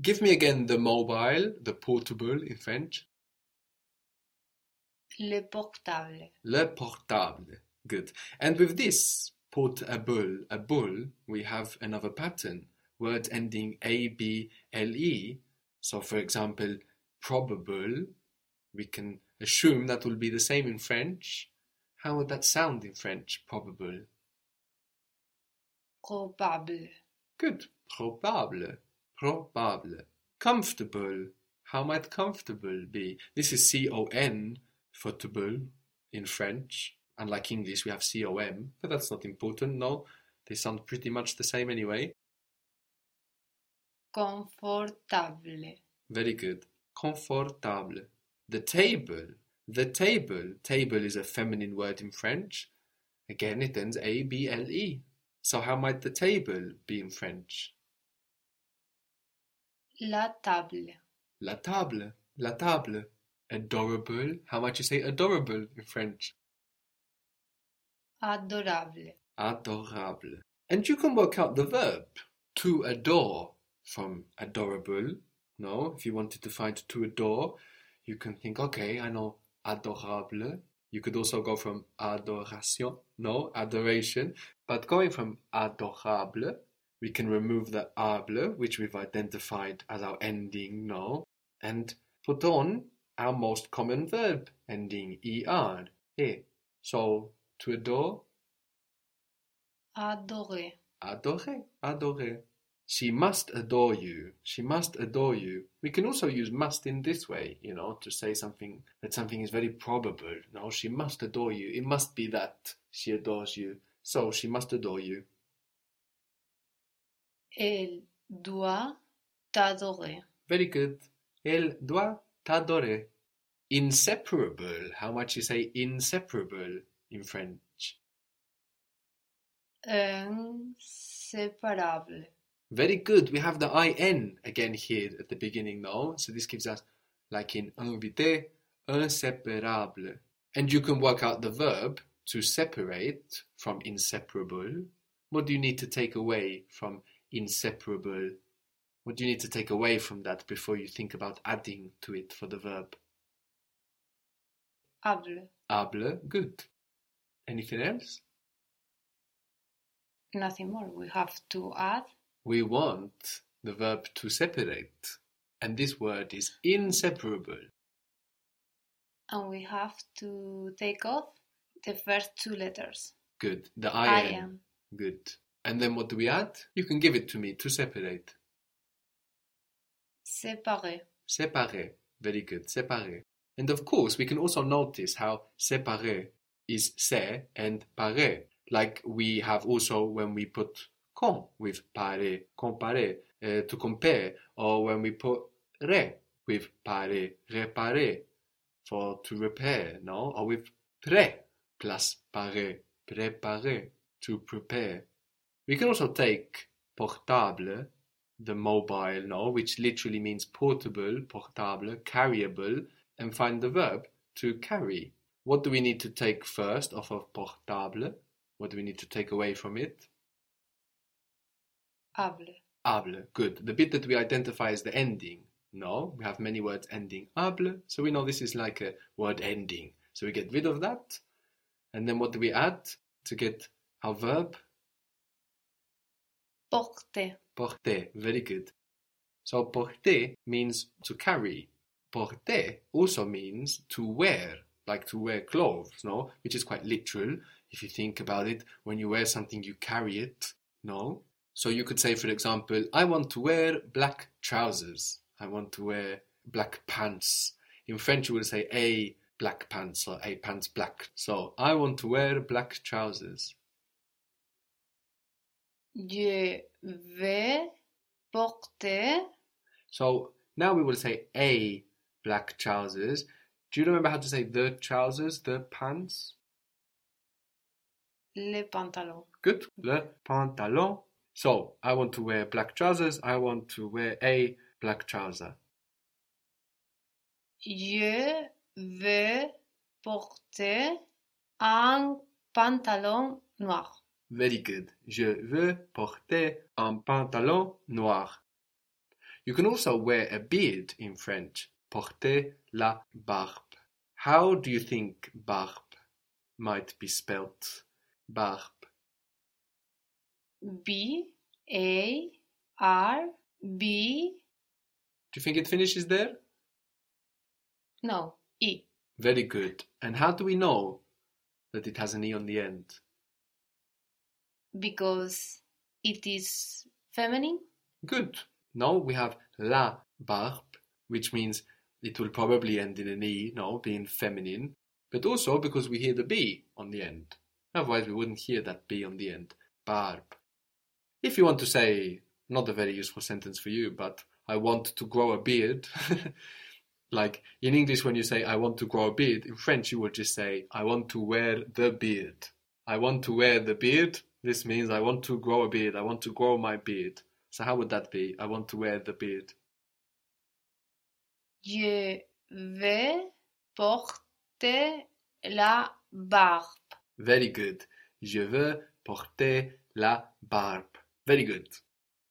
Give me again the mobile, the portable in French. Le portable. Le portable. Good. And with this portable, a bull, we have another pattern. Words ending A, B, L, E. So, for example, probable, we can assume that will be the same in French. How would that sound in French? Probable. Probable. Good. Probable. Probable. Comfortable. How might comfortable be? This is C O N for table in French. Unlike English, we have C O M, but that's not important, no. They sound pretty much the same anyway. Confortable. Very good. Confortable. The table. The table. Table is a feminine word in French. Again, it ends A B L E. So, how might the table be in French? La table. La table. La table. Adorable. How might you say adorable in French? Adorable. Adorable. And you can work out the verb to adore from adorable. No, if you wanted to find to adore, you can think, okay, I know adorable. You could also go from adoration, no, adoration. But going from adorable, we can remove the able, which we've identified as our ending, no, and put on our most common verb ending er, e. So, to adore, Adorer. adorer, adorer. She must adore you. She must adore you. We can also use must in this way, you know, to say something that something is very probable. No, she must adore you. It must be that she adores you. So she must adore you. Elle doit t'adorer. Very good. Elle doit t'adorer. Inseparable. How much you say inseparable in French? Inséparable. Very good. We have the in again here at the beginning now. So this gives us, like in invité, inséparable. And you can work out the verb to separate from inseparable. What do you need to take away from inseparable? What do you need to take away from that before you think about adding to it for the verb? Able. Able, good. Anything else? Nothing more. We have to add We want the verb to separate. And this word is inseparable. and we have to take off the first two letters. Good. The I I am. Good. And then what do we add? You can give it to me to separate. Séparer. Séparer. Very good. Séparer. And of course, we can also notice how séparer is se and parer. Like we have also when we put com with parer, comparer, uh, to compare, or when we put re with parer, réparer, for to repair, no? Or with pré plus parer, préparer, to prepare. We can also take portable, the mobile, no, which literally means portable, portable, carryable, and find the verb to carry. What do we need to take first off of portable? What do we need to take away from it? Able. Able, good. The bit that we identify as the ending. No, we have many words ending able, so we know this is like a word ending. So we get rid of that. And then what do we add to get our verb? Porter. Porter, very good. So porter means to carry. Porter also means to wear, like to wear clothes, no? Which is quite literal. If you think about it, when you wear something, you carry it, no? So you could say, for example, I want to wear black trousers. I want to wear black pants. In French, you would say a black pants or a pants black. So I want to wear black trousers. Je vais porter So now we will say a black trousers. Do you remember how to say the trousers, the pants? Le pantalon. Good. Le pantalon. So I want to wear black trousers. I want to wear a black trouser. Je vais porter un pantalon noir. Very good. Je veux porter un pantalon noir. You can also wear a beard in French. Porter la barbe. How do you think barbe might be spelt? Barbe. B A R B Do you think it finishes there? no E Very good. And how do we know that it has an E on the end? Because it is feminine. Good. Now we have la barbe, which means it will probably end in an E, no, being feminine, but also because we hear the B on the end. Otherwise, we wouldn't hear that B on the end. Barb. If you want to say, not a very useful sentence for you, but I want to grow a beard, like in English, when you say I want to grow a beard, in French, you would just say I want to wear the beard. I want to wear the beard. This means I want to grow a beard. I want to grow my beard. So how would that be? I want to wear the beard. Je vais porter la barbe. Very good. Je veux porter la barbe. Very good.